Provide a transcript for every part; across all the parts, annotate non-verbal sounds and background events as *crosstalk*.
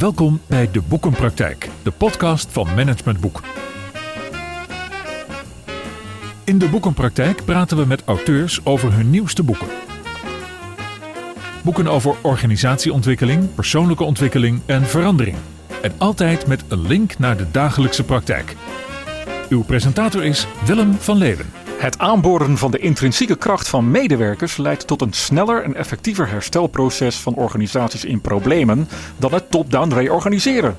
Welkom bij De Boekenpraktijk, de podcast van Management Boek. In De Boekenpraktijk praten we met auteurs over hun nieuwste boeken. Boeken over organisatieontwikkeling, persoonlijke ontwikkeling en verandering. En altijd met een link naar de dagelijkse praktijk. Uw presentator is Willem van Leeuwen. Het aanboren van de intrinsieke kracht van medewerkers leidt tot een sneller en effectiever herstelproces van organisaties in problemen dan het top-down reorganiseren.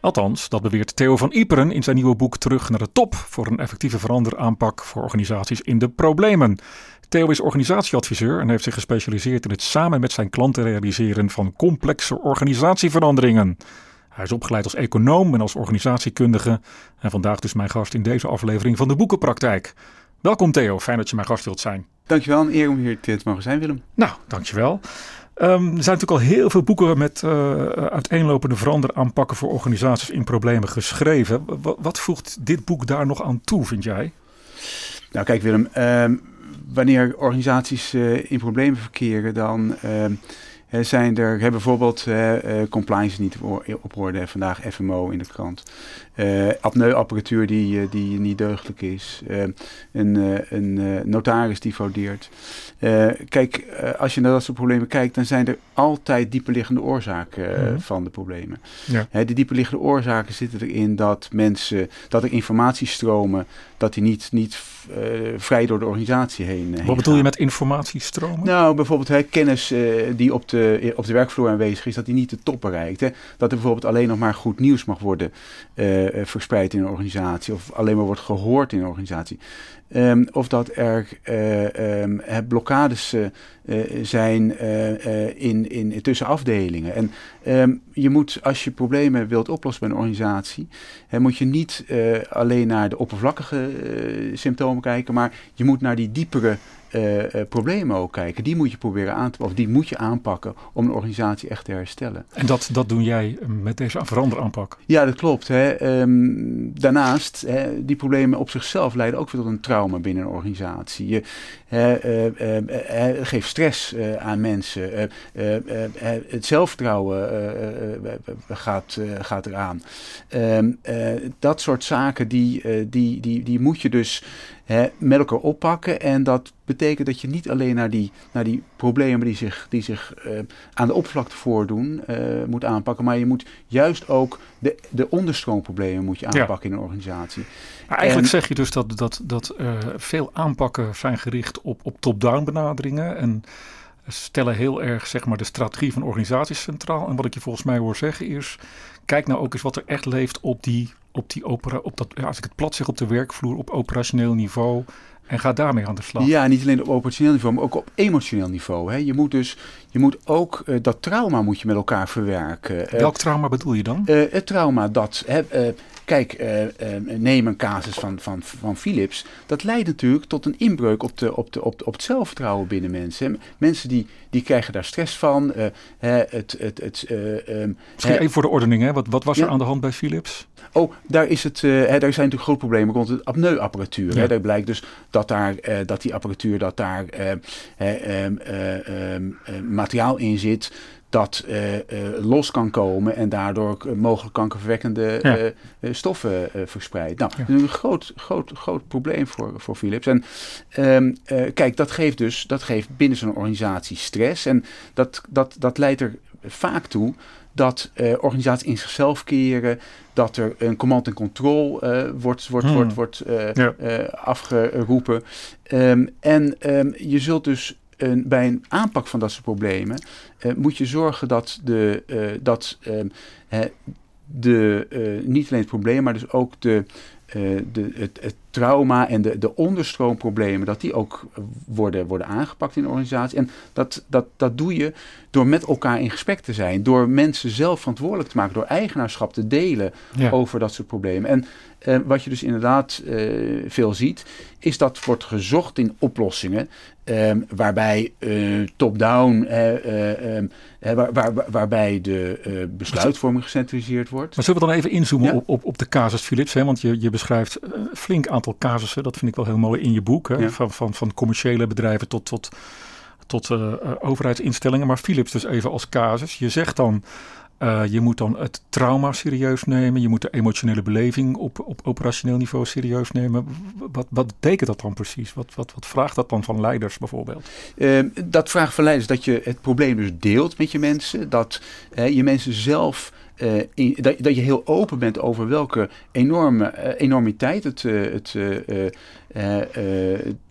Althans, dat beweert Theo van Iperen in zijn nieuwe boek Terug naar de top voor een effectieve veranderaanpak voor organisaties in de problemen. Theo is organisatieadviseur en heeft zich gespecialiseerd in het samen met zijn klanten realiseren van complexe organisatieveranderingen. Hij is opgeleid als econoom en als organisatiekundige en vandaag dus mijn gast in deze aflevering van de Boekenpraktijk. Welkom Theo, fijn dat je mijn gast wilt zijn. Dankjewel, een eer om hier te mogen zijn Willem. Nou, dankjewel. Um, er zijn natuurlijk al heel veel boeken met uh, uiteenlopende veranderaanpakken voor organisaties in problemen geschreven. Wat, wat, voegt dit boek daar nog aan toe, vind jij? Nou, kijk Willem, um, wanneer organisaties uh, in problemen verkeren, dan uh, zijn er hebben bijvoorbeeld uh, compliance niet op orde. Vandaag FMO in de krant. Apneuapparatuur die, die niet deugdelijk is. een, een notaris die fraudeert. kijk, als je naar dat soort problemen kijkt, dan zijn er altijd dieperliggende oorzaken mm -hmm. van de problemen. Ja. de dieperliggende oorzaken zitten erin dat mensen, dat er informatiestromen, dat die niet, niet vrij door de organisatie heen. Wat bedoel je met informatiestromen? Nou, bijvoorbeeld hè, kennis die op de op de werkvloer aanwezig is, dat die niet de top bereikt. Hè? Dat er bijvoorbeeld alleen nog maar goed nieuws mag worden verspreid in een organisatie. Of alleen maar wordt gehoord in een organisatie. Um, of dat er uh, um, blokkades uh, zijn in, in, tussen afdelingen. En um, je moet, als je problemen wilt oplossen bij een organisatie, moet je niet alleen naar de oppervlakkige symptomen kijken, maar je moet naar die diepere uh, uh, problemen ook kijken. Die moet je proberen aan te of die moet je aanpakken om een organisatie echt te herstellen. En dat, dat doen jij met deze veranderaanpak? Ja, dat klopt. Hè. Um, daarnaast, hè, die problemen op zichzelf leiden ook weer tot een trauma binnen een organisatie. Je uh, geeft stress aan mensen. het zelfvertrouwen gaat, gaat eraan. Um, dat soort zaken, die, die, die, die moet je dus met elkaar oppakken. En dat betekent dat je niet alleen naar die, naar die problemen die zich, die zich aan de oppervlakte voordoen moet aanpakken. Maar je moet juist ook de, de onderstroomproblemen moet je aanpakken ja. in een organisatie. Maar eigenlijk en, zeg je dus dat, dat, dat uh, veel aanpakken zijn gericht op, op top-down benaderingen. En stellen heel erg zeg maar, de strategie van organisaties centraal. En wat ik je volgens mij hoor zeggen is, kijk nou ook eens wat er echt leeft op die, op die opera, op dat, ja, als ik het plat zeg, op de werkvloer, op operationeel niveau. En ga daarmee aan de slag. Ja, niet alleen op operationeel niveau, maar ook op emotioneel niveau. Hè. Je moet dus je moet ook uh, dat trauma moet je met elkaar verwerken. Welk trauma bedoel je dan? Uh, het trauma dat. Hè, uh, kijk, neem een casus van, van, van Philips. Dat leidt natuurlijk tot een inbreuk op, de, op, de, op, op het zelfvertrouwen binnen mensen. Mensen die, die krijgen daar stress van. het, het, het, um, Misschien even voor de ordening, hè? Wat, wat was ja. er aan de hand bij Philips? Oh, daar, is het, hè, daar zijn natuurlijk grote problemen rond de apneuapparatuur. Ja. Hè. Daar blijkt dus dat, daar, dat die apparatuur dat daar materiaal in zit dat uh, uh, los kan komen en daardoor mogelijk kankerverwekkende ja. uh, stoffen verspreidt. Nou, ja. dat is een groot, groot, groot probleem voor, voor Philips. En um, kijk, dat geeft dus dat geeft binnen zo'n organisatie stress. En dat, dat, dat leidt er vaak toe dat organisaties in zichzelf keren, dat er een command en control wordt, wordt, hmm. wordt, wordt ja. afgeroepen. Um, en um, je zult dus een, bij een aanpak van dat soort problemen uh, moet je zorgen dat, de, uh, dat uh, de, niet alleen het probleem, maar dus ook de, de, het, het, trauma en de, de onderstroomproblemen, dat die ook worden, worden aangepakt in de organisatie. En dat, dat, dat doe je door met elkaar in gesprek te zijn, door mensen zelf verantwoordelijk te maken, door eigenaarschap te delen ja. over dat soort problemen. En uh, wat je dus inderdaad uh, veel ziet, is dat wordt gezocht in oplossingen um, waarbij uh, top-down, um, waar, waar, waarbij de besluitvorming gecentraliseerd wordt. Maar zullen we dan even inzoomen ja. op, op, op de casus Philips? Hè? Want je, je beschrijft flink aantal casussen, dat vind ik wel heel mooi in je boek. Hè? Ja. Van, van, van commerciële bedrijven tot, tot tot overheidsinstellingen. Maar Philips dus even als casus. Je zegt dan uh, je moet dan het trauma serieus nemen. Je moet de emotionele beleving op, op operationeel niveau serieus nemen. Wat, wat betekent dat dan precies? Wat, wat, wat vraagt dat dan van leiders bijvoorbeeld? Uh, dat vraagt van leiders dat je het probleem dus deelt met je mensen. Dat je mensen zelf. In, dat, dat, je heel open bent over welke enorme enormiteit het, het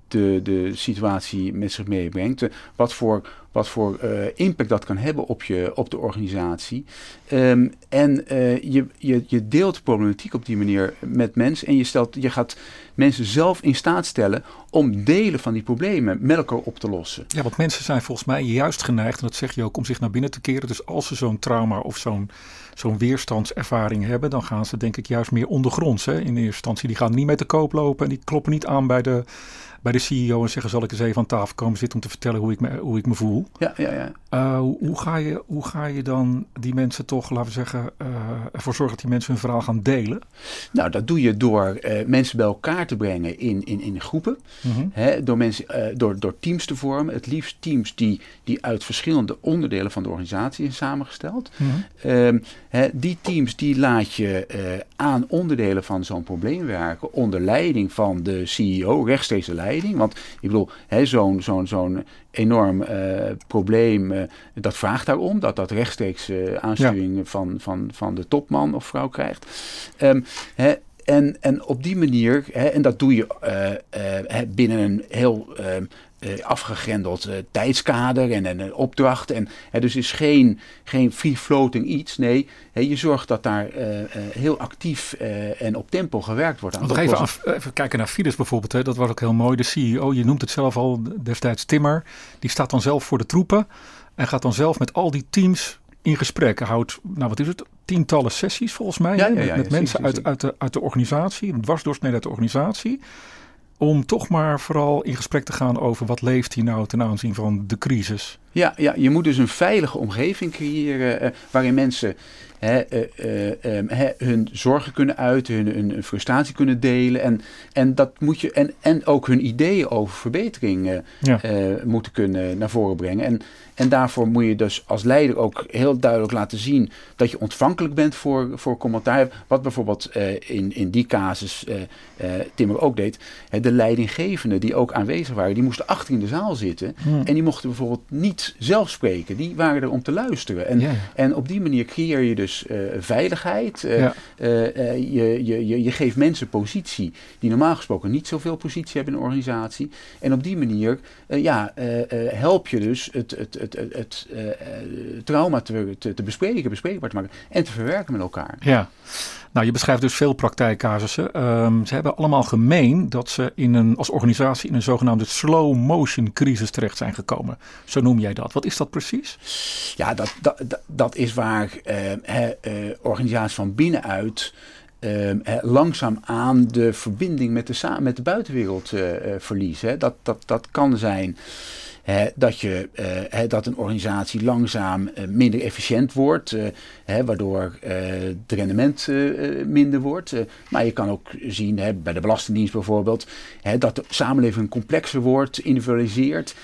de, de situatie met zich meebrengt. wat voor, wat voor uh, impact dat kan hebben op, je, op de organisatie. Um, en uh, je, je, je deelt de problematiek op die manier met mensen. En je, stelt, je gaat mensen zelf in staat stellen om delen van die problemen met elkaar op te lossen. Ja, want mensen zijn volgens mij juist geneigd, en dat zeg je ook, om zich naar binnen te keren. Dus als ze zo'n trauma of zo'n zo'n weerstandservaring hebben, dan gaan ze denk ik juist meer ondergronds. Hè, in eerste instantie, die gaan niet mee te koop lopen en die kloppen niet aan bij de bij de CEO en zeggen: Zal ik eens even aan tafel komen zitten om te vertellen hoe ik me, hoe ik me voel? Ja, ja, ja. Uh, hoe, ga je, hoe ga je dan die mensen toch, laten we zeggen, uh, ervoor zorgen dat die mensen hun verhaal gaan delen? Nou, dat doe je door uh, mensen bij elkaar te brengen in, in, in groepen. Mm -hmm. hè, door, mensen, door, door teams te vormen. Het liefst teams die, die uit verschillende onderdelen van de organisatie zijn samengesteld. Mm -hmm. hè, die teams die laat je aan onderdelen van zo'n probleem werken onder leiding van de CEO, rechtstreeks de leiding want ik bedoel, zo'n zo'n zo'n enorm uh, probleem, uh, dat vraagt daarom. Dat dat rechtstreeks uh, aansturing ja. van, van, van de topman of vrouw krijgt. Um, hè, en, en op die manier, hè, en dat doe je binnen een heel uh, afgegrendeld uh, tijdskader en, en een opdracht. En, dus is geen, geen free-floating iets. Nee, je zorgt dat daar heel actief en op tempo gewerkt wordt. Aan even, af, even kijken naar Fides bijvoorbeeld. Hè. Dat was ook heel mooi. De CEO, je noemt het zelf al destijds Timmer. Die staat dan zelf voor de troepen. En gaat dan zelf met al die teams in gesprek. Houdt, nou wat is het, tientallen sessies volgens mij. Ja, ja, ja, met mensen uit, uit, de, uit de organisatie. Een dwarsdoorsnede uit de organisatie om toch maar vooral in gesprek te gaan over wat leeft hier nou ten aanzien van de crisis. Ja, ja je moet dus een veilige omgeving creëren uh, waarin mensen hè, uh, uh, hun zorgen kunnen uiten, hun, hun, frustratie kunnen delen. En, en, dat moet je, en, en ook hun ideeën over verbetering ja. moeten kunnen naar voren brengen. En, en daarvoor moet je dus als leider ook heel duidelijk laten zien dat je ontvankelijk bent voor, voor commentaar. Wat bijvoorbeeld in, in die casus Timmer ook deed. de leidinggevenden die ook aanwezig waren, die moesten achter in de zaal zitten. En die mochten bijvoorbeeld niet zelf spreken. Die waren er om te luisteren. En, en op die manier creëer je dus uh, veiligheid. Uh, ja. uh, je, je, je, je geeft mensen positie die normaal gesproken niet zoveel positie hebben in een organisatie. En op die manier ja, help je dus het, het, het, het, het trauma te, te, te bespreken, bespreekbaar te maken en te verwerken met elkaar. Ja. Nou, je beschrijft dus veel praktijkcasussen. Um, ze hebben allemaal gemeen dat ze in een, als organisatie in een zogenaamde slow motion crisis terecht zijn gekomen. Zo noem jij dat. Wat is dat precies? Ja, dat, dat, dat is waar uh, uh, organisaties van binnenuit uh, langzaam aan de verbinding met de, met de buitenwereld uh, verliezen. Dat, dat, dat kan zijn dat, je, uh, dat een organisatie langzaam uh, minder efficiënt wordt, uh, waardoor het rendement minder wordt. maar je kan ook zien bij de Belastingdienst bijvoorbeeld dat de samenleving complexer wordt, individualiseert.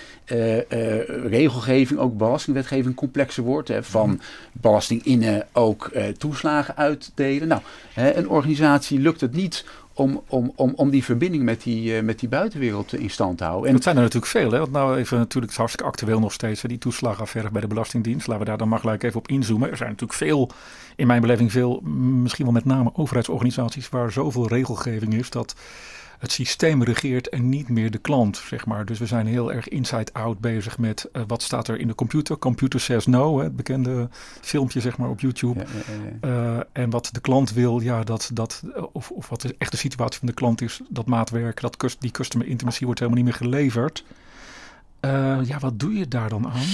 regelgeving, ook belastingwetgeving complexer wordt. van belasting innen ook toeslagen uitdelen. Nou, een organisatie lukt het niet om, om, om, om die verbinding met die, uh, met die buitenwereld in stand te houden. En dat zijn er natuurlijk veel. Hè? Want nou even natuurlijk, het hartstikke actueel nog steeds, die toeslagaffaire bij de Belastingdienst. Laten we daar dan maar gelijk even op inzoomen. Er zijn natuurlijk veel, in mijn beleving veel, misschien wel met name overheidsorganisaties waar zoveel regelgeving is dat het systeem regeert en niet meer de klant, zeg maar. Dus we zijn heel erg inside-out bezig met uh, wat staat er in de computer. Computer says no, hè, het bekende filmpje zeg maar op YouTube. Ja, ja, ja. Uh, en wat de klant wil, ja, dat, dat, of, of wat de echte situatie van de klant is, dat maatwerk, dat die customer intimacy wordt helemaal niet meer geleverd. Uh, ja, wat doe je daar dan aan?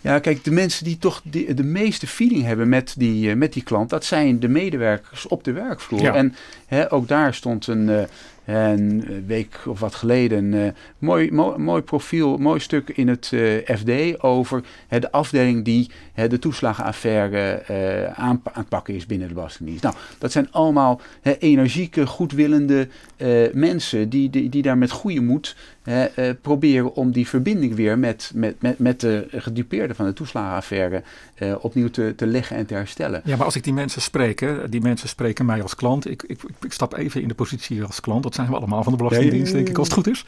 Ja, kijk, de mensen die toch de, de meeste feeling hebben met die, met die klant, dat zijn de medewerkers op de werkvloer. Ja. En hè, ook daar stond een, uh, een week of wat geleden uh, mooi, mooi, mooi, profiel, mooi stuk in het uh, FD over de afdeling die de toeslagenaffaire aan, aan het pakken is binnen de Belastingdienst. Nou, dat zijn allemaal energieke, goedwillende mensen die, die, die daar met goede moed proberen om die verbinding weer met, met, met, met de gedupeerden van de toeslagenaffaire opnieuw te, te leggen en te herstellen. Ja, maar als ik die mensen spreek, hè, die mensen spreken mij als klant. Ik, ik, ik stap even in de positie als klant. Dat zijn we allemaal van de Belastingdienst, denk ik, als het goed is.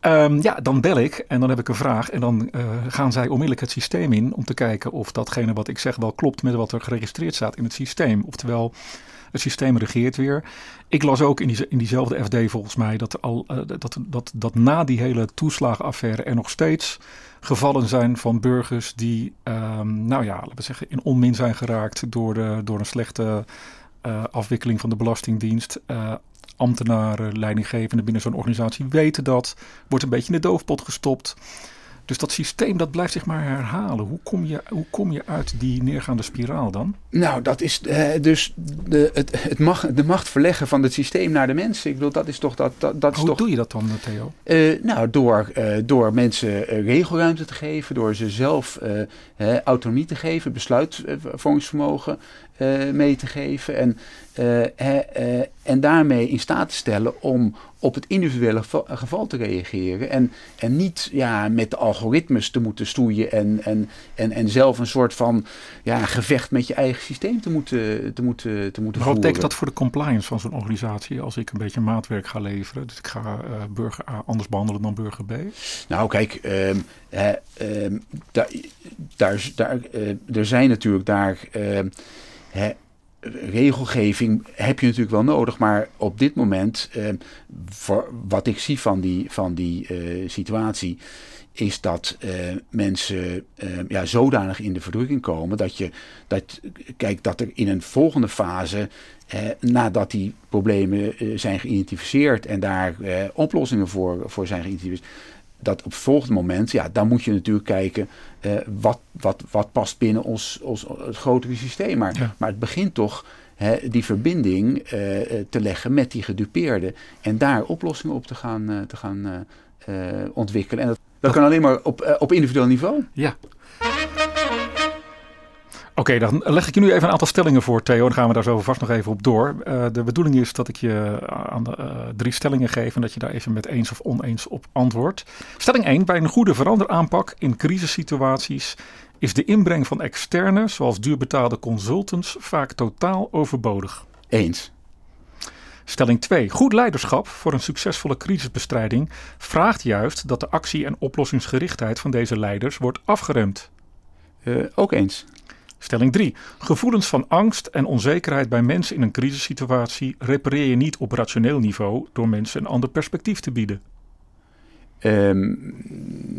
um, *laughs* ja, dan bel ik en dan heb ik een vraag. En dan gaan zij onmiddellijk het systeem in om te kijken of datgene wat ik zeg wel klopt met wat er geregistreerd staat in het systeem. Oftewel, het systeem regeert weer. Ik las ook in, in diezelfde FD volgens mij dat, al, uh, dat, dat, dat na die hele toeslagenaffaire er nog steeds gevallen zijn van burgers die, um, nou ja, laten we zeggen, in onmin zijn geraakt door, de, door een slechte uh, afwikkeling van de Belastingdienst. Uh, ambtenaren, leidinggevenden binnen zo'n organisatie weten dat. Wordt een beetje in de doofpot gestopt. Dus dat systeem dat blijft zich maar herhalen. Hoe kom je, hoe kom je uit die neergaande spiraal dan? Nou, dat is eh, dus de, het, het mag, de macht verleggen van het systeem naar de mensen. Ik bedoel, dat is toch dat. dat, dat is hoe toch, doe je dat dan, Theo? Uh, nou, door, uh, door mensen regelruimte te geven, door ze zelf autonomie te geven, besluitvormingsvermogen mee te geven. En, en daarmee in staat te stellen om op het individuele geval te reageren. En, en niet ja, met de algoritmes te moeten stoeien en, en, en, en zelf een soort van ja, gevecht met je eigen systeem te moeten, te moeten, te moeten maar wat betekent dat voor de compliance van zo'n organisatie als ik een beetje maatwerk ga leveren? Dus ik ga uh, burger A anders behandelen dan burger B? Nou kijk, um, um, daar, daar, daar, uh, er zijn natuurlijk daar... Regelgeving heb je natuurlijk wel nodig, maar op dit moment, eh, voor wat ik zie van die, van die eh, situatie, is dat eh, mensen eh, ja, zodanig in de verdrukking komen dat je, dat, kijk, dat er in een volgende fase, eh, nadat die problemen zijn geïdentificeerd en daar oplossingen voor, voor zijn geïdentificeerd, dat op het volgende moment, ja, dan moet je natuurlijk kijken uh, wat, wat, wat past binnen ons, ons het grotere systeem. Maar, maar het begint toch hè, die verbinding uh, te leggen met die gedupeerden en daar oplossingen op te gaan, uh, te gaan ontwikkelen. En dat, dat, kan alleen maar op, op individueel niveau. Ja. Oké, dan leg ik je nu even een aantal stellingen voor, Theo. Dan gaan we daar zo vast nog even op door. Uh, de bedoeling is dat ik je aan de, uh, drie stellingen geef en dat je daar even met eens of oneens op antwoordt. Stelling 1. Bij een goede veranderaanpak in crisissituaties is de inbreng van externe, zoals duurbetaalde consultants, vaak totaal overbodig. Eens. Stelling 2. Goed leiderschap voor een succesvolle crisisbestrijding vraagt juist dat de actie- en oplossingsgerichtheid van deze leiders wordt afgeremd. Uh, ook eens. Stelling 3. Gevoelens van angst en onzekerheid bij mensen in een crisissituatie repareer je niet op rationeel niveau door mensen een ander perspectief te bieden. Um,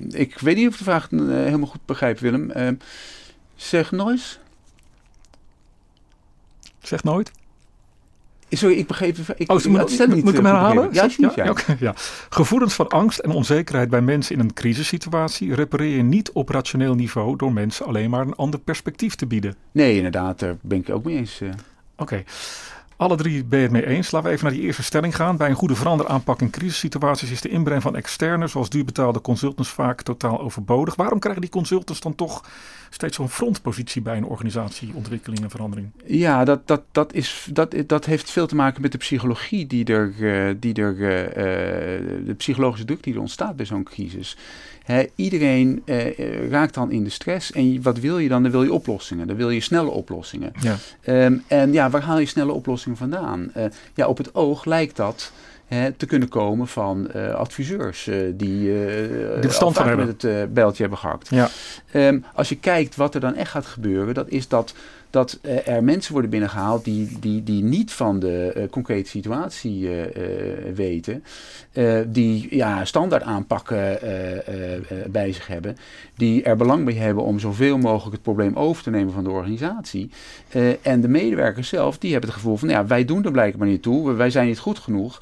ik weet niet of de vraag uh, helemaal goed begrijp, Willem. Uh, zeg nooit. Zeg nooit? Sorry, ik begreep ik, oh, moet, ik, niet, moet ik hem herhalen? Ja, ja, ja. Okay, ja, Gevoelens van angst en onzekerheid bij mensen in een crisissituatie repareer je niet op rationeel niveau door mensen alleen maar een ander perspectief te bieden. Nee, inderdaad, daar ben ik ook mee eens. Uh. Oké. Okay. Alle drie ben je het mee eens. Laten we even naar die eerste stelling gaan. Bij een goede veranderaanpak in crisissituaties is de inbreng van externe, zoals duurbetaalde consultants, vaak totaal overbodig. Waarom krijgen die consultants dan toch steeds zo'n frontpositie bij een organisatie, ontwikkeling en verandering? Ja, dat, dat, dat, is, dat, dat heeft veel te maken met de psychologie die er, uh, die er uh, de psychologische druk die er ontstaat bij zo'n crisis iedereen uh, raakt dan in de stress. En wat wil je dan? Dan wil je oplossingen. Dan wil je snelle oplossingen. Ja. Um, en ja, waar haal je snelle oplossingen vandaan? Uh, ja, op het oog lijkt dat te kunnen komen van uh, adviseurs uh, die, uh, verstand van hebben. met het bijltje hebben gehakt. Ja. Um, als je kijkt wat er dan echt gaat gebeuren, dat is dat dat uh, er mensen worden binnengehaald die, die, die niet van de uh, concrete situatie uh, weten. die ja, standaard aanpakken bij zich hebben. Die er belang bij hebben om zoveel mogelijk het probleem over te nemen van de organisatie. en de medewerkers zelf, die hebben het gevoel van ja, wij doen er blijkbaar niet toe. Wij zijn niet goed genoeg.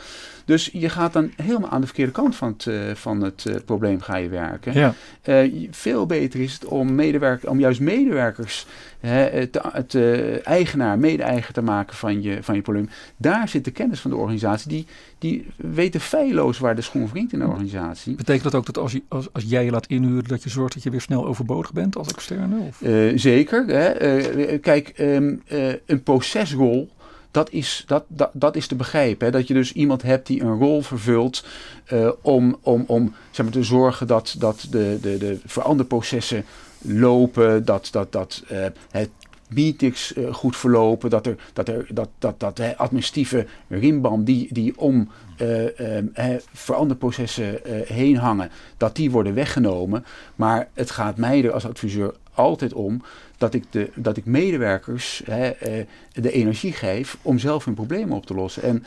Dus je gaat dan helemaal aan de verkeerde kant van het, uh, van het uh, probleem ga je werken. Ja. Uh, veel beter is het om, medewerker, om juist medewerkers het, het eigenaar, mede-eigen te maken van je, van je probleem. Daar zit de kennis van de organisatie. Die, die weten feilloos waar de schoen wringt in de organisatie. Betekent dat ook dat als, je, als, als jij je laat inhuren, dat je zorgt dat je weer snel overbodig bent als externe? Of? zeker. Hè? kijk, um, een procesrol dat is, dat, dat, dat is te begrijpen. Hè? Dat je dus iemand hebt die een rol vervult uh, om, om, om zeg maar, te zorgen dat, dat de, de, de veranderprocessen lopen, dat, dat, dat uh, het meetings uh, goed verlopen, dat er, dat er dat, dat, dat de administratieve rimbam die, die om uh, veranderprocessen heen hangen, dat die worden weggenomen. Maar het gaat mij er als adviseur altijd om dat ik, de, dat ik medewerkers hè, de energie geef om zelf hun problemen op te lossen. En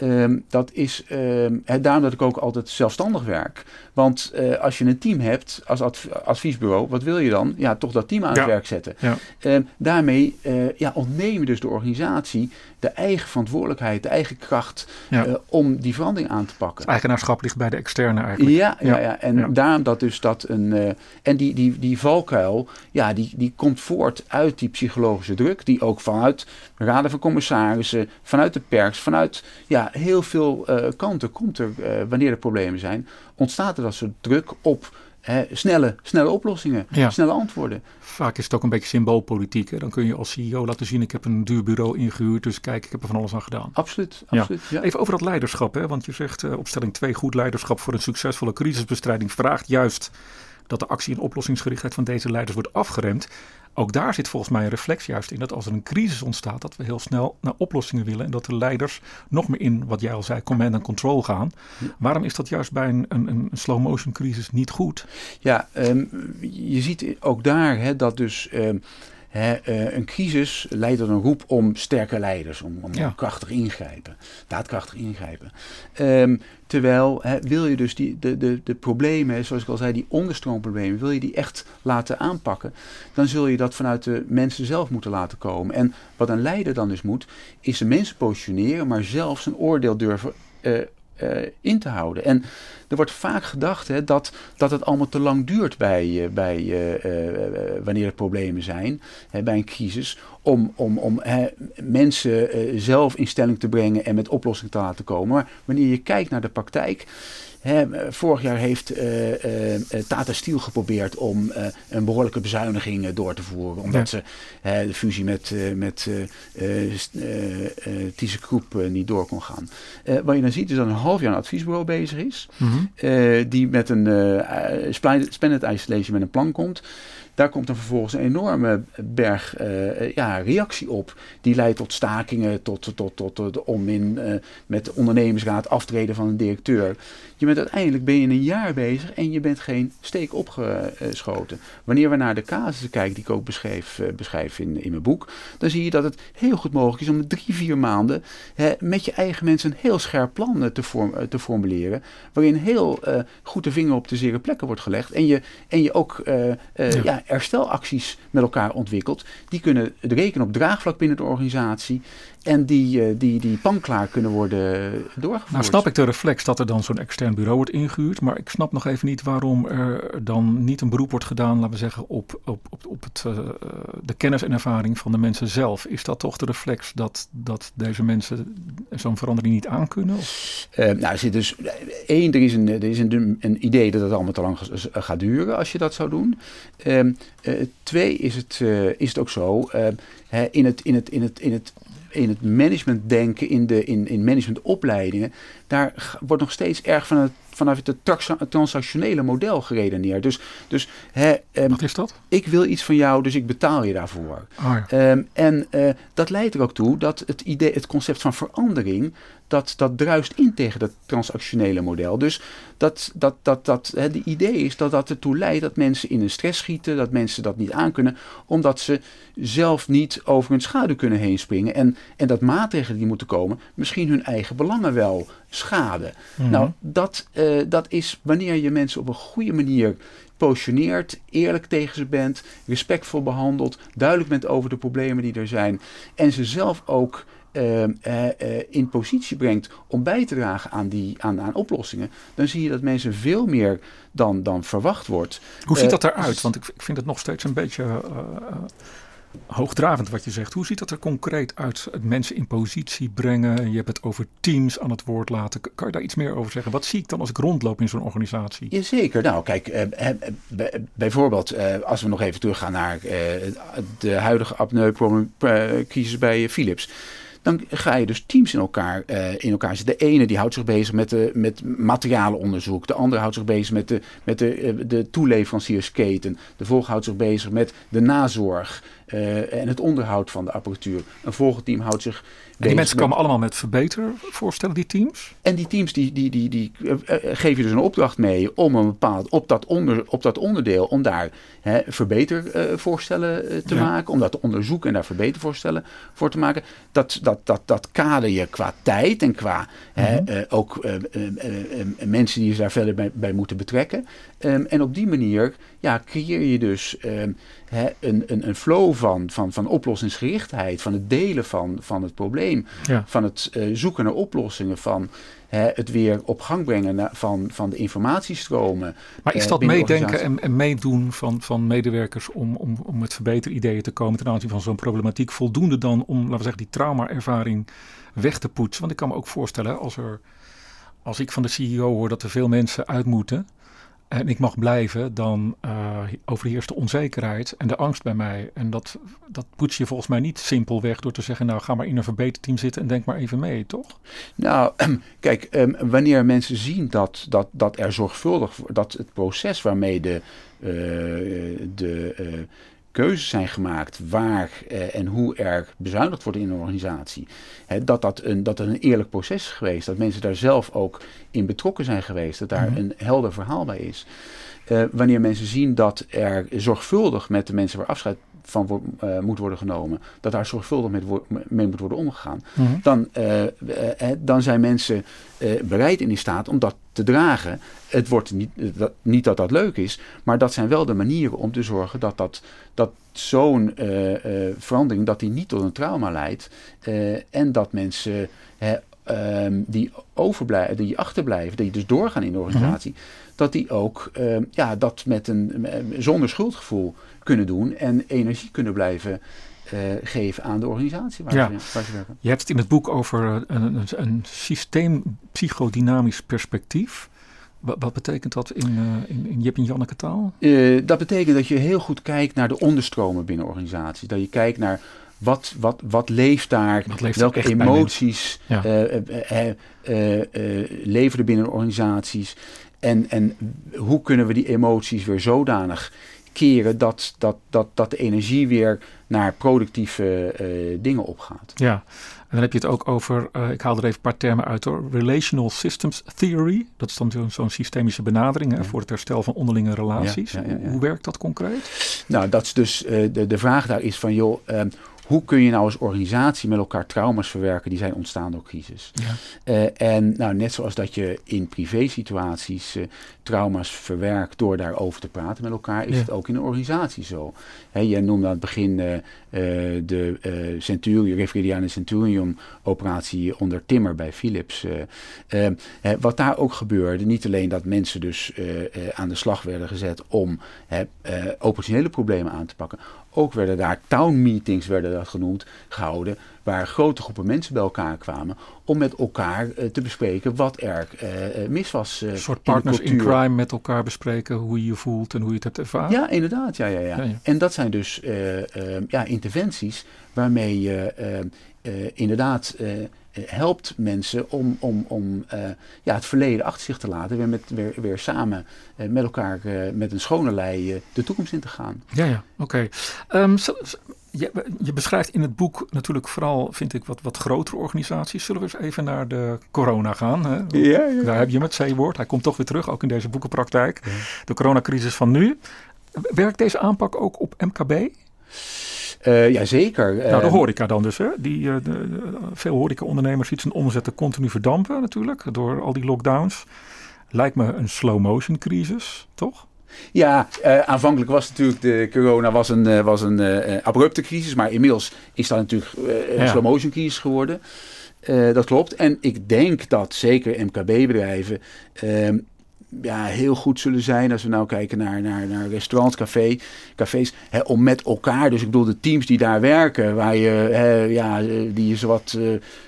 Um, dat is um, daarom dat ik ook altijd zelfstandig werk. Want uh, als je een team hebt als adviesbureau, wat wil je dan? Ja, toch dat team aan het werk zetten. Ja. Um, daarmee uh, ja, ontneem je dus de organisatie de eigen verantwoordelijkheid, de eigen kracht ja. uh, om die verandering aan te pakken. eigenaarschap ligt bij de externe eigenlijk. Ja, ja, ja. en daarom dat dus dat een. en die, die, die valkuil, ja, die, die komt voort uit die psychologische druk, die ook vanuit raden van commissarissen, vanuit de pers, vanuit ja, heel veel uh, kanten komt er, uh, wanneer er problemen zijn, ontstaat er dat soort druk op hè, snelle, snelle oplossingen, ja. snelle antwoorden. Vaak is het ook een beetje symboolpolitiek. Hè? Dan kun je als CEO laten zien, ik heb een duur bureau ingehuurd, dus kijk, ik heb er van alles aan gedaan. Absoluut. absoluut ja. Even over dat leiderschap, hè? want je zegt uh, opstelling 2, goed leiderschap voor een succesvolle crisisbestrijding vraagt juist dat de actie- en oplossingsgerichtheid van deze leiders wordt afgeremd. Ook daar zit volgens mij een reflex juist in dat als er een crisis ontstaat, dat we heel snel naar oplossingen willen en dat de leiders nog meer in, wat jij al zei, command and control gaan. Waarom is dat juist bij een, een, een slow motion crisis niet goed? Ja, um, je ziet ook daar hè, dat dus. Um, uh, een crisis leidt tot een roep om sterke leiders, om, om ja. krachtig ingrijpen, daadkrachtig ingrijpen. Um, terwijl wil je dus die, de, de, de problemen, zoals ik al zei, die onderstroomproblemen, wil je die echt laten aanpakken, dan zul je dat vanuit de mensen zelf moeten laten komen. En wat een leider dan dus moet, is de mensen positioneren, maar zelf zijn oordeel durven uh, uh, in te houden. En er wordt vaak gedacht hè, dat, dat het allemaal te lang duurt bij, uh, bij uh, wanneer er problemen zijn, hè, bij een crisis, om, om, om hè, mensen zelf in stelling te brengen en met oplossingen te laten komen. Maar wanneer je kijkt naar de praktijk, vorig jaar heeft uh, uh, Tata Steel geprobeerd om uh, een behoorlijke bezuiniging door te voeren. Omdat ze de fusie met, met ThyssenKrupp niet door kon gaan. wat je dan ziet is dat een half jaar een adviesbureau bezig is. Mm -hmm. die met een spannend isolation met een plan komt. Daar komt dan vervolgens een enorme berg uh, ja, reactie op. Die leidt tot stakingen, tot, tot, tot, tot onmin uh, met de ondernemersraad, aftreden van een directeur. Je bent uiteindelijk ben je een jaar bezig en je bent geen steek opgeschoten. Wanneer we naar de casussen kijken, die ik ook beschrijf, uh, beschrijf in, in mijn boek, dan zie je dat het heel goed mogelijk is om drie, vier maanden hè, met je eigen mensen een heel scherp plan te, vorm, te formuleren. Waarin heel goed de vinger op de zere plekken wordt gelegd. En je, en je ook ja. ja herstelacties met elkaar ontwikkeld. Die kunnen rekenen op draagvlak binnen de organisatie. En die, uh, die, die panklaar kunnen worden doorgevoerd. Nou snap ik de reflex dat er dan zo'n extern bureau wordt ingehuurd. Maar ik snap nog even niet waarom er dan niet een beroep wordt gedaan, laten we zeggen, op, op, op, op het, uh, de kennis en ervaring van de mensen zelf. Is dat toch de reflex dat, dat deze mensen zo'n verandering niet aankunnen? Uh, nou, er zit dus één, er is een, er is een, een idee dat het allemaal te lang gaat duren als je dat zou doen. Ehm, twee is het, is het ook zo. in het, in het, in het, in het in het management denken, in, de, in, in managementopleidingen, daar wordt nog steeds erg van het, vanuit het transactionele model geredeneerd. Dus, dus hè, um, Wat is dat? Ik wil iets van jou, dus ik betaal je daarvoor. Oh ja. um, en uh, dat leidt er ook toe dat het, idee, het concept van verandering dat, dat druist in tegen dat transactionele model. Dus dat, dat, dat, dat, hè, de idee is dat dat ertoe leidt dat mensen in een stress schieten, dat mensen dat niet aankunnen, omdat ze zelf niet over hun schaduw kunnen heen springen. En, en dat maatregelen die moeten komen, misschien hun eigen belangen wel schaden. Mhm. Nou, dat, uh, dat is wanneer je mensen op een goede manier positioneert, eerlijk tegen ze bent, respectvol behandelt, duidelijk bent over de problemen die er zijn en ze zelf ook uh, uh, in positie brengt om bij te dragen aan, die, aan, aan oplossingen, dan zie je dat mensen veel meer dan, dan verwacht wordt. Hoe ziet dat eruit? Want ik, ik vind het nog steeds een beetje hoogdravend wat je zegt. Hoe ziet dat er concreet uit? Het mensen in positie brengen. Je hebt het over teams aan het woord laten. Kan je daar iets meer over zeggen? Wat zie ik dan als ik rondloop in zo'n organisatie? Jazeker. Nou, kijk, eh, bijvoorbeeld eh, als we nog even teruggaan naar eh, de huidige apneucrisis bij Philips dan ga je dus teams in elkaar, in elkaar zetten. De ene die houdt zich bezig met, de, met materialenonderzoek. De andere houdt zich bezig met de, met de, de toeleveranciersketen. De volgende houdt zich bezig met de nazorg. en het onderhoud van de apparatuur. Een volgend team houdt zich die mensen komen allemaal met verbetervoorstellen, die teams? En die teams die, die, die, die uh, geven je dus een opdracht mee om een bepaald, op dat, onder, op dat onderdeel, om daar hè, verbetervoorstellen uh, te maken, om dat te onderzoeken en daar verbetervoorstellen voor te maken. Dat, dat, dat, dat kader je qua tijd en qua mm -hmm. hè, ook mensen die je daar verder bij, bij moeten betrekken. Um, en op die manier ja, creëer je dus um, hè, een, een, een flow van, van, van oplossingsgerichtheid, van het delen van, van het probleem, ja. van het uh, zoeken naar oplossingen, van hè, het weer op gang brengen na, van, van de informatiestromen. Maar is uh, dat meedenken en, en, meedoen van, van medewerkers om, om, om met verbeterideeën te komen ten aanzien van zo'n problematiek voldoende dan om, laten we zeggen, die traumaervaring weg te poetsen? Want ik kan me ook voorstellen, als, er, als ik van de CEO hoor dat er veel mensen uit moeten en ik mag blijven, dan uh, overheerst de onzekerheid en de angst bij mij. En dat, dat poets je volgens mij niet simpelweg door te zeggen, nou ga maar in een verbeterteam zitten en denk maar even mee, toch? Nou, *clears throat* kijk, um, wanneer mensen zien dat, dat, dat er zorgvuldig, dat het proces waarmee de, uh, de uh, keuzes zijn gemaakt waar eh, en hoe er bezuinigd wordt in een organisatie. Hè, dat, dat, een, dat een eerlijk proces is geweest. Dat mensen daar zelf ook in betrokken zijn geweest. Dat daar mm -hmm. een helder verhaal bij is. Uh, wanneer mensen zien dat er zorgvuldig met de mensen waar afscheid van uh, moet worden genomen, dat daar zorgvuldig mee, wo mee moet worden omgegaan, mm -hmm. dan, uh, dan zijn mensen bereid in die staat om dat te dragen. Het wordt niet dat, niet dat dat leuk is, maar dat zijn wel de manieren om te zorgen dat, dat, dat zo'n verandering dat die niet tot een trauma leidt en dat mensen um, die overblijven, die achterblijven, die dus doorgaan in de organisatie, mm -hmm. dat die ook um, ja, dat met een, zonder schuldgevoel kunnen doen en energie kunnen blijven uh, geven aan de organisatie waar, ja. ze, waar, ze, werken. Je hebt het in het boek over een, een, een systeem psychodynamisch perspectief. Wat, wat, betekent dat in, uh, in, in Jip en Janneke taal? Uh, dat betekent dat je heel goed kijkt naar de onderstromen binnen organisaties. Dat je kijkt naar wat, wat, wat leeft daar? Wat leeft welke emoties ja. uh, leven er binnen organisaties? En, en hoe kunnen we die emoties weer zodanig keren dat, dat, dat, dat de energie weer naar productieve uh, dingen opgaat. Ja, en dan heb je het ook over, uh, ik haal er even een paar termen uit hoor, Relational Systems Theory. Dat is dan zo'n systemische benadering hè, voor het herstel van onderlinge relaties. Ja, ja, Hoe werkt dat concreet? Nou, dat is dus, uh, de, de vraag daar is van joh, um, hoe kun je nou als organisatie met elkaar trauma's verwerken die zijn ontstaan door crisis? Ja. Uh, en nou, net zoals dat je in privé situaties uh, trauma's verwerkt door daarover te praten met elkaar, is ja. het ook in een organisatie zo. He, jij noemde aan het begin uh, de Centurion, refereerde je aan de Centurion operatie onder Timmer bij Philips. wat daar ook gebeurde, niet alleen dat mensen dus aan de slag werden gezet om operationele problemen aan te pakken, ook werden daar town meetings, werden dat genoemd, gehouden. Waar grote groepen mensen bij elkaar kwamen. Om met elkaar uh, te bespreken wat er uh, mis was. Uh, een soort partners in, in, crime met elkaar bespreken hoe je je voelt en hoe je het hebt ervaren. Ja, inderdaad. Ja, ja, ja. ja, ja. En dat zijn dus ja, interventies waarmee je inderdaad helpt mensen om, om, om uh, ja, het verleden achter zich te laten. Weer, met, weer, weer samen uh, met elkaar uh, met een schone lei de toekomst in te gaan. Ja, ja, oké. Okay. Um, so, je, je, beschrijft in het boek natuurlijk vooral, vind ik, wat, wat grotere organisaties. Zullen we eens even naar de corona gaan? Hè? Ja, ja. Daar heb je met C-woord. Hij komt toch weer terug, ook in deze boekenpraktijk. Ja. De coronacrisis van nu. Werkt deze aanpak ook op MKB? Uh, Jazeker. Nou, de horeca dan dus. Hè? Die, uh, de, de, veel horecaondernemers ziet zijn omzetten continu verdampen natuurlijk. Door al die lockdowns. Lijkt me een slow motion crisis, toch? Ja, uh, aanvankelijk was natuurlijk de corona was een, was een abrupte crisis. Maar inmiddels is dat natuurlijk een ja. slow motion crisis geworden. dat klopt. En ik denk dat zeker MKB-bedrijven ehm, ja, heel goed zullen zijn als we nou kijken naar, naar, naar restaurants, café, cafés, hè, om met elkaar, dus ik bedoel de teams die daar werken, waar je, hè, ja, die je zo wat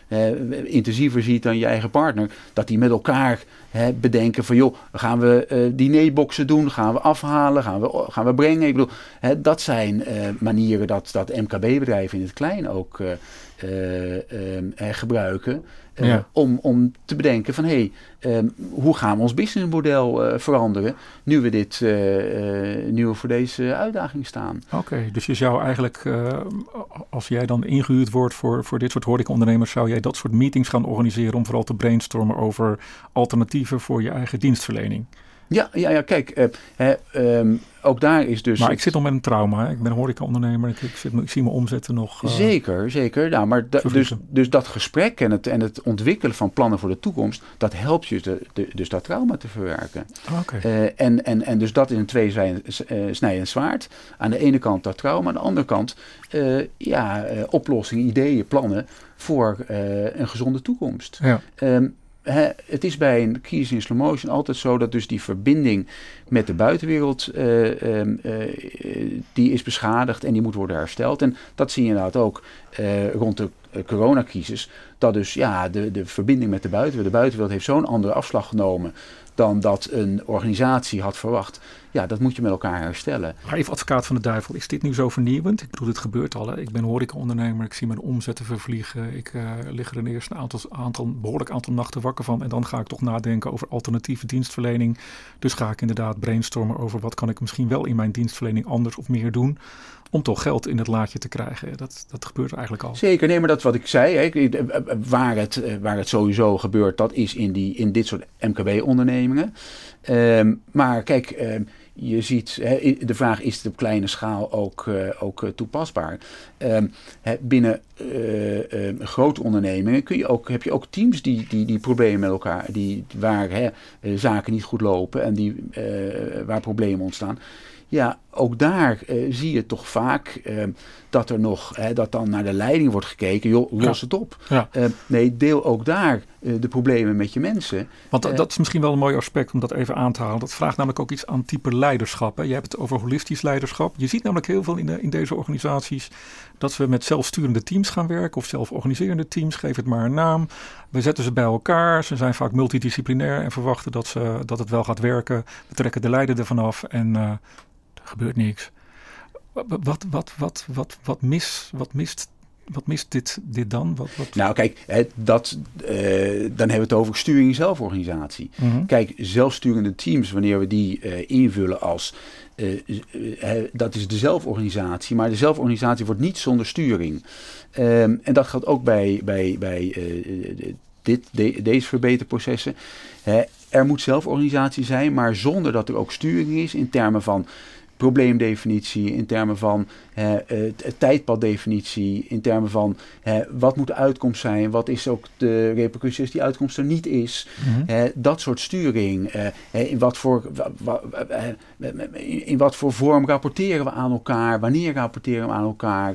uh, intensiever ziet dan je eigen partner, dat die met elkaar bedenken van joh, gaan we uh, dinerboxen doen, gaan we afhalen, gaan we, gaan we brengen. Ik bedoel, dat zijn manieren dat, dat MKB-bedrijven in het klein ook gebruiken. Uh, om, om te bedenken van hé, hey, um, hoe gaan we ons businessmodel veranderen nu we, dit, nu we voor deze uitdaging staan. Oké, dus je zou eigenlijk, als jij dan ingehuurd wordt voor, voor dit soort horecaondernemers, zou jij dat soort meetings gaan organiseren om vooral te brainstormen over alternatieven voor je eigen dienstverlening? Ja, ja, ja kijk, hè, um, ook daar is dus... Maar ik zit nog met een trauma. Ik ben horecaondernemer. Ik, ik, ik zie mijn omzetten nog... Uh, zeker, zeker. Nou, maar dus, dus dat gesprek en het, en het ontwikkelen van plannen voor de toekomst... dat helpt je de, de, dus dat trauma te verwerken. Okay. Uh, en, en, en dus dat is een twee uh, zwaard. Aan de ene kant dat trauma. Aan de andere kant ja, oplossingen, ideeën, plannen... voor een gezonde toekomst. Ja. Um, het is bij een crisis in slow motion altijd zo dat dus die verbinding met de buitenwereld uh, uh, die is beschadigd en die moet worden hersteld. En dat zie je inderdaad ook uh, rond de coronacrisis. Dat dus ja, de, de verbinding met de buitenwereld. De buitenwereld heeft zo'n andere afslag genomen dan dat een organisatie had verwacht. Ja, dat moet je met elkaar herstellen. Maar even advocaat van de duivel, is dit nu zo vernieuwend? Ik bedoel, het gebeurt al. Ik ben horecaondernemer, ik zie mijn omzetten vervliegen. Ik uh, lig er een eerste aantal, aantal, behoorlijk aantal nachten wakker van. En dan ga ik toch nadenken over alternatieve dienstverlening. Dus ga ik inderdaad brainstormen over wat kan ik misschien wel in mijn dienstverlening anders of meer doen om toch geld in het laadje te krijgen. Dat, dat gebeurt eigenlijk al. Zeker, nee, maar dat wat ik zei, hè, waar, het, waar het sowieso gebeurt, dat is in, die, in dit soort MKB-ondernemingen. Um, maar kijk, um, je ziet, hè, de vraag is het op kleine schaal ook, ook toepasbaar. Um, hè, binnen grote ondernemingen kun je ook, heb je ook teams die, die, die problemen met elkaar, die, waar hè, zaken niet goed lopen en die, waar problemen ontstaan. Ja, ook daar uh, zie je toch vaak uh, dat er nog, hè, dat dan naar de leiding wordt gekeken, joh, los het op. Ja. Uh, nee, deel ook daar de problemen met je mensen. Want dat is misschien wel een mooi aspect om dat even aan te halen. Dat vraagt namelijk ook iets aan type leiderschap. Hè. Je hebt het over holistisch leiderschap. Je ziet namelijk heel veel in, de, in deze organisaties dat we met zelfsturende teams gaan werken of zelforganiserende teams, geef het maar een naam. We zetten ze bij elkaar, ze zijn vaak multidisciplinair en verwachten dat, ze, dat het wel gaat werken. We trekken de leider ervan af en gebeurt niks. Wat, wat, wat, wat, wat, mis, wat mist wat mist dit, dit dan? Wat, wat... Nou, kijk, dat, uh, dan hebben we het over sturing en zelforganisatie. Mm -hmm. Kijk, zelfsturende teams, wanneer we die uh, invullen als. Uh, dat is de zelforganisatie, maar de zelforganisatie wordt niet zonder sturing. Um, en dat geldt ook bij, bij, bij dit, de, deze verbeterprocessen. er moet zelforganisatie zijn, maar zonder dat er ook sturing is in termen van probleemdefinitie, in termen van hè, tijdpaddefinitie, in termen van hè, wat moet de uitkomst zijn, wat is ook de repercussie als die uitkomst er niet is. Mm-hmm. hè, dat soort sturing. Eh, in, wat voor, in wat voor vorm rapporteren we aan elkaar, wanneer rapporteren we aan elkaar.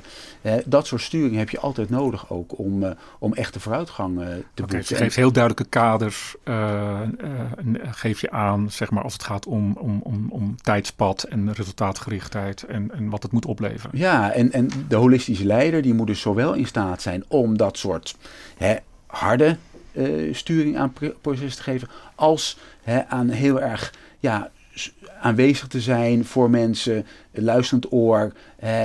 dat soort sturing heb je altijd nodig ook om, uh, om echte vooruitgang uh, te okay, boeken. Dus je geeft heel duidelijke kaders, geef je aan, zeg maar, als het gaat om, om, om, om tijdspad en resultaatgerichtheid en, en wat het moet opleveren. Ja, en, en de holistische leider die moet dus zowel in staat zijn om dat soort hè, harde uh, sturing aan proces te geven, als hè, aan heel erg ja, aanwezig te zijn voor mensen, luisterend oor, uh,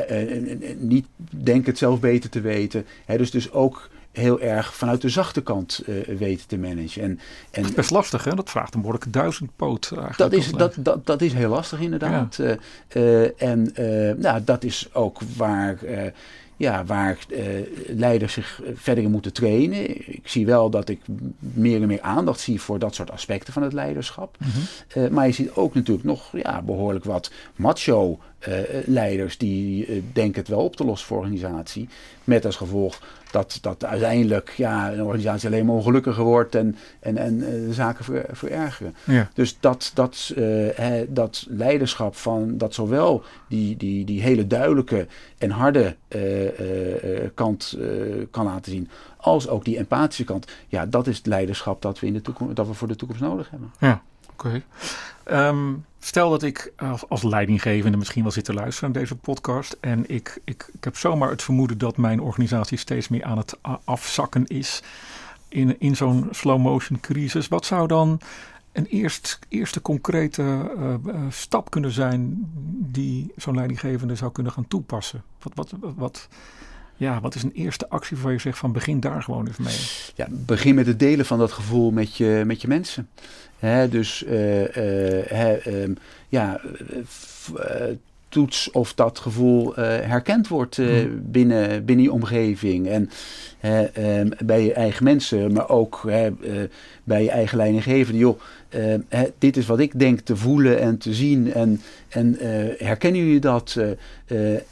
niet denken het zelf beter te weten. Hè, dus, dus ook heel erg vanuit de zachte kant uh, weten te managen. En, en, dat is best lastig, hè? Dat vraagt een behoorlijke duizendpoot. Dat is, dat, dat, dat is heel lastig, inderdaad. Ja. Uh, uh, en nou, dat is ook waar, ja, waar leiders zich verder in moeten trainen. Ik zie wel dat ik meer en meer aandacht zie voor dat soort aspecten van het leiderschap. Mm -hmm. maar je ziet ook natuurlijk nog ja, behoorlijk wat macho leiders die denken het wel op te lossen voor organisatie. Met als gevolg dat, dat uiteindelijk ja, een organisatie alleen maar ongelukkiger wordt en, en, en uh, de zaken ver, verergeren. Ja. Dus dat, dat, dat leiderschap van dat zowel die, die, die hele duidelijke en harde kant kan laten zien, als ook die empathische kant. Ja, dat is het leiderschap dat we, in de toekomst, dat we voor de toekomst nodig hebben. Ja, oké. Okay. Um, stel dat ik als, leidinggevende misschien wel zit te luisteren naar deze podcast. En ik, ik, ik heb zomaar het vermoeden dat mijn organisatie steeds meer aan het afzakken is in, in zo'n slow motion crisis. Wat zou dan een eerst, eerste concrete uh, stap kunnen zijn die zo'n leidinggevende zou kunnen gaan toepassen? Wat, wat, wat, ja, wat is een eerste actie waar je zegt van begin daar gewoon eens mee? Ja, begin met het delen van dat gevoel met je, met je mensen. Hè, dus uh, ja, toets of dat gevoel herkend wordt hmm. binnen, binnen je omgeving. En ehm, bij je eigen mensen, maar ook bij je eigen leidinggevende. Joh, dit is wat ik denk te voelen en te zien. En, en herkennen jullie dat?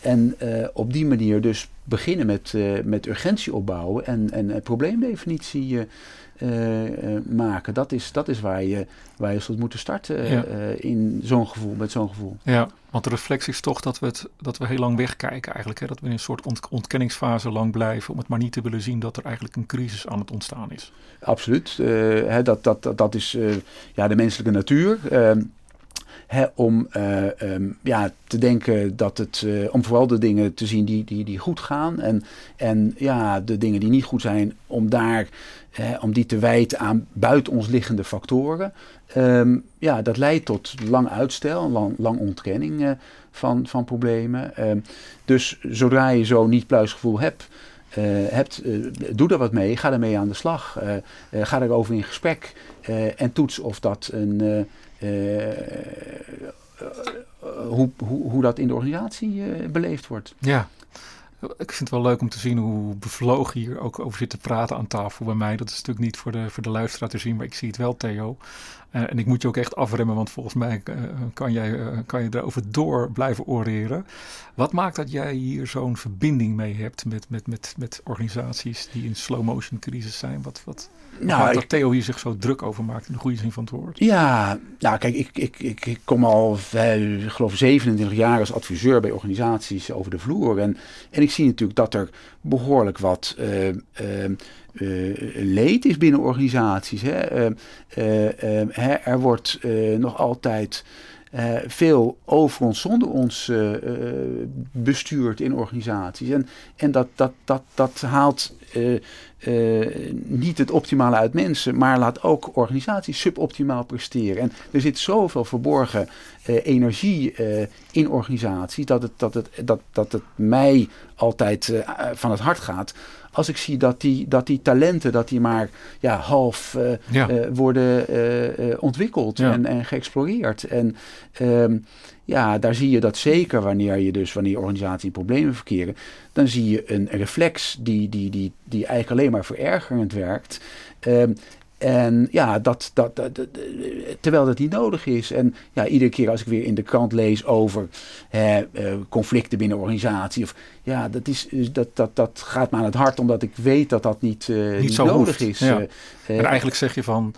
en op die manier dus beginnen met, met urgentie opbouwen en, en probleemdefinitie maken. Dat is, dat is waar, je, waar je zult moeten starten in zo'n gevoel, met zo'n gevoel. Ja, want de reflectie is toch dat we, het, dat we heel lang wegkijken eigenlijk. Hè? Dat we in een soort ont ontkenningsfase lang blijven om het maar niet te willen zien dat er eigenlijk een crisis aan het ontstaan is. Absoluut. Hè, dat, dat, dat, dat is ja, de menselijke natuur. Ehm, om uh, um, ja, te denken dat het, uh, om vooral de dingen te zien die, die, die goed gaan. En, en ja, de dingen die niet goed zijn, om daar om die te wijten aan buiten ons liggende factoren. Um, ja, dat leidt tot lang uitstel, lang, lang ontkenning uh, van, van problemen. Um, dus zodra je zo niet pluisgevoel hebt, uh, hebt uh, doe er wat mee, ga ermee aan de slag. ga erover in gesprek en toets of dat een hoe, hoe, hoe dat in de organisatie beleefd wordt. Ja, ik vind het wel leuk om te zien hoe bevlogen hier ook over zit te praten aan tafel bij mij. Dat is natuurlijk niet voor de, voor de luisteraar te zien, maar ik zie het wel, Theo. Uh, en ik moet je ook echt afremmen, want volgens mij uh, kan, jij, uh, kan je erover door blijven oreren. Wat maakt dat jij hier zo'n verbinding mee hebt met, met, met, met organisaties die in slow motion crisis zijn? Wat, wat, nou, dat Theo hier zich zo druk over maakt in de goede zin van het woord? Ja, nou kijk, ik, ik, ik, ik kom al, ik geloof 27 jaar als adviseur bij organisaties over de vloer. En, en ik zie natuurlijk dat er behoorlijk wat uh, leed is binnen organisaties. Hè. Er wordt nog altijd veel over ons, zonder ons bestuurd in organisaties. En, en dat, dat, dat, dat haalt niet het optimale uit mensen, maar laat ook organisaties suboptimaal presteren. En er zit zoveel verborgen energie in organisaties dat het, dat, het, dat, dat het mij altijd van het hart gaat als ik zie dat die, dat die talenten, dat die maar ja, half uh, worden uh, ontwikkeld en, en geëxploreerd. En um, ja, daar zie je dat zeker wanneer je dus, wanneer organisaties in problemen verkeren, dan zie je een reflex die, die, die, die eigenlijk alleen maar verergerend werkt. Um, en ja, dat, dat, dat, terwijl dat niet nodig is. En ja, iedere keer als ik weer in de krant lees over hè, eh, conflicten binnen organisatie. Of, ja, dat, is, dat, dat, dat gaat me aan het hart, omdat ik weet dat dat niet, uh, niet, nodig is. Ja. Uh, en eigenlijk zeg je van.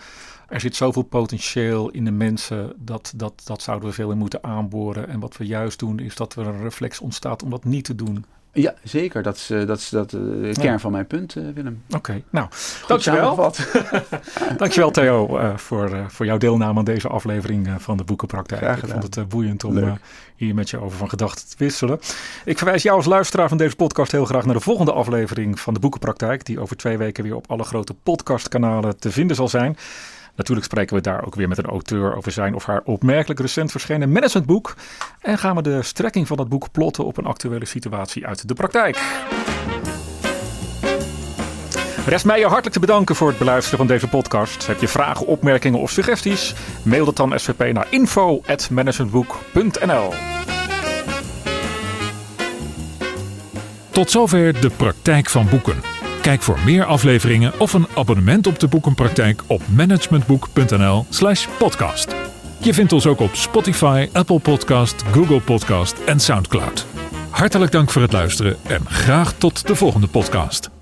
Er zit zoveel potentieel in de mensen dat, dat, dat zouden we veel in moeten aanboren. En wat we juist doen is dat er een reflex ontstaat om dat niet te doen. Ja, zeker. Dat is, dat is dat, de kern van mijn punt, Willem. Oké, okay. nou, Goed dankjewel. *laughs* dankjewel Theo uh, voor, uh, voor jouw deelname aan deze aflevering uh, van de Boekenpraktijk. Ik vond het boeiend om hier met je over van gedachten te wisselen. Ik verwijs jou als luisteraar van deze podcast heel graag naar de volgende aflevering van de Boekenpraktijk, die over twee weken weer op alle grote podcastkanalen te vinden zal zijn. Natuurlijk spreken we daar ook weer met een auteur over zijn of haar opmerkelijk recent verschenen managementboek. En gaan we de strekking van dat boek plotten op een actuele situatie uit de praktijk. Rest mij je hartelijk te bedanken voor het beluisteren van deze podcast. Heb je vragen, opmerkingen of suggesties? Mail dat dan SVP naar info.managementboek.nl Tot zover de praktijk van boeken. Kijk voor meer afleveringen of een abonnement op de boekenpraktijk op managementboek.nl/slash podcast. Je vindt ons ook op Spotify, Apple Podcast, Google Podcast en Soundcloud. Hartelijk dank voor het luisteren en graag tot de volgende podcast.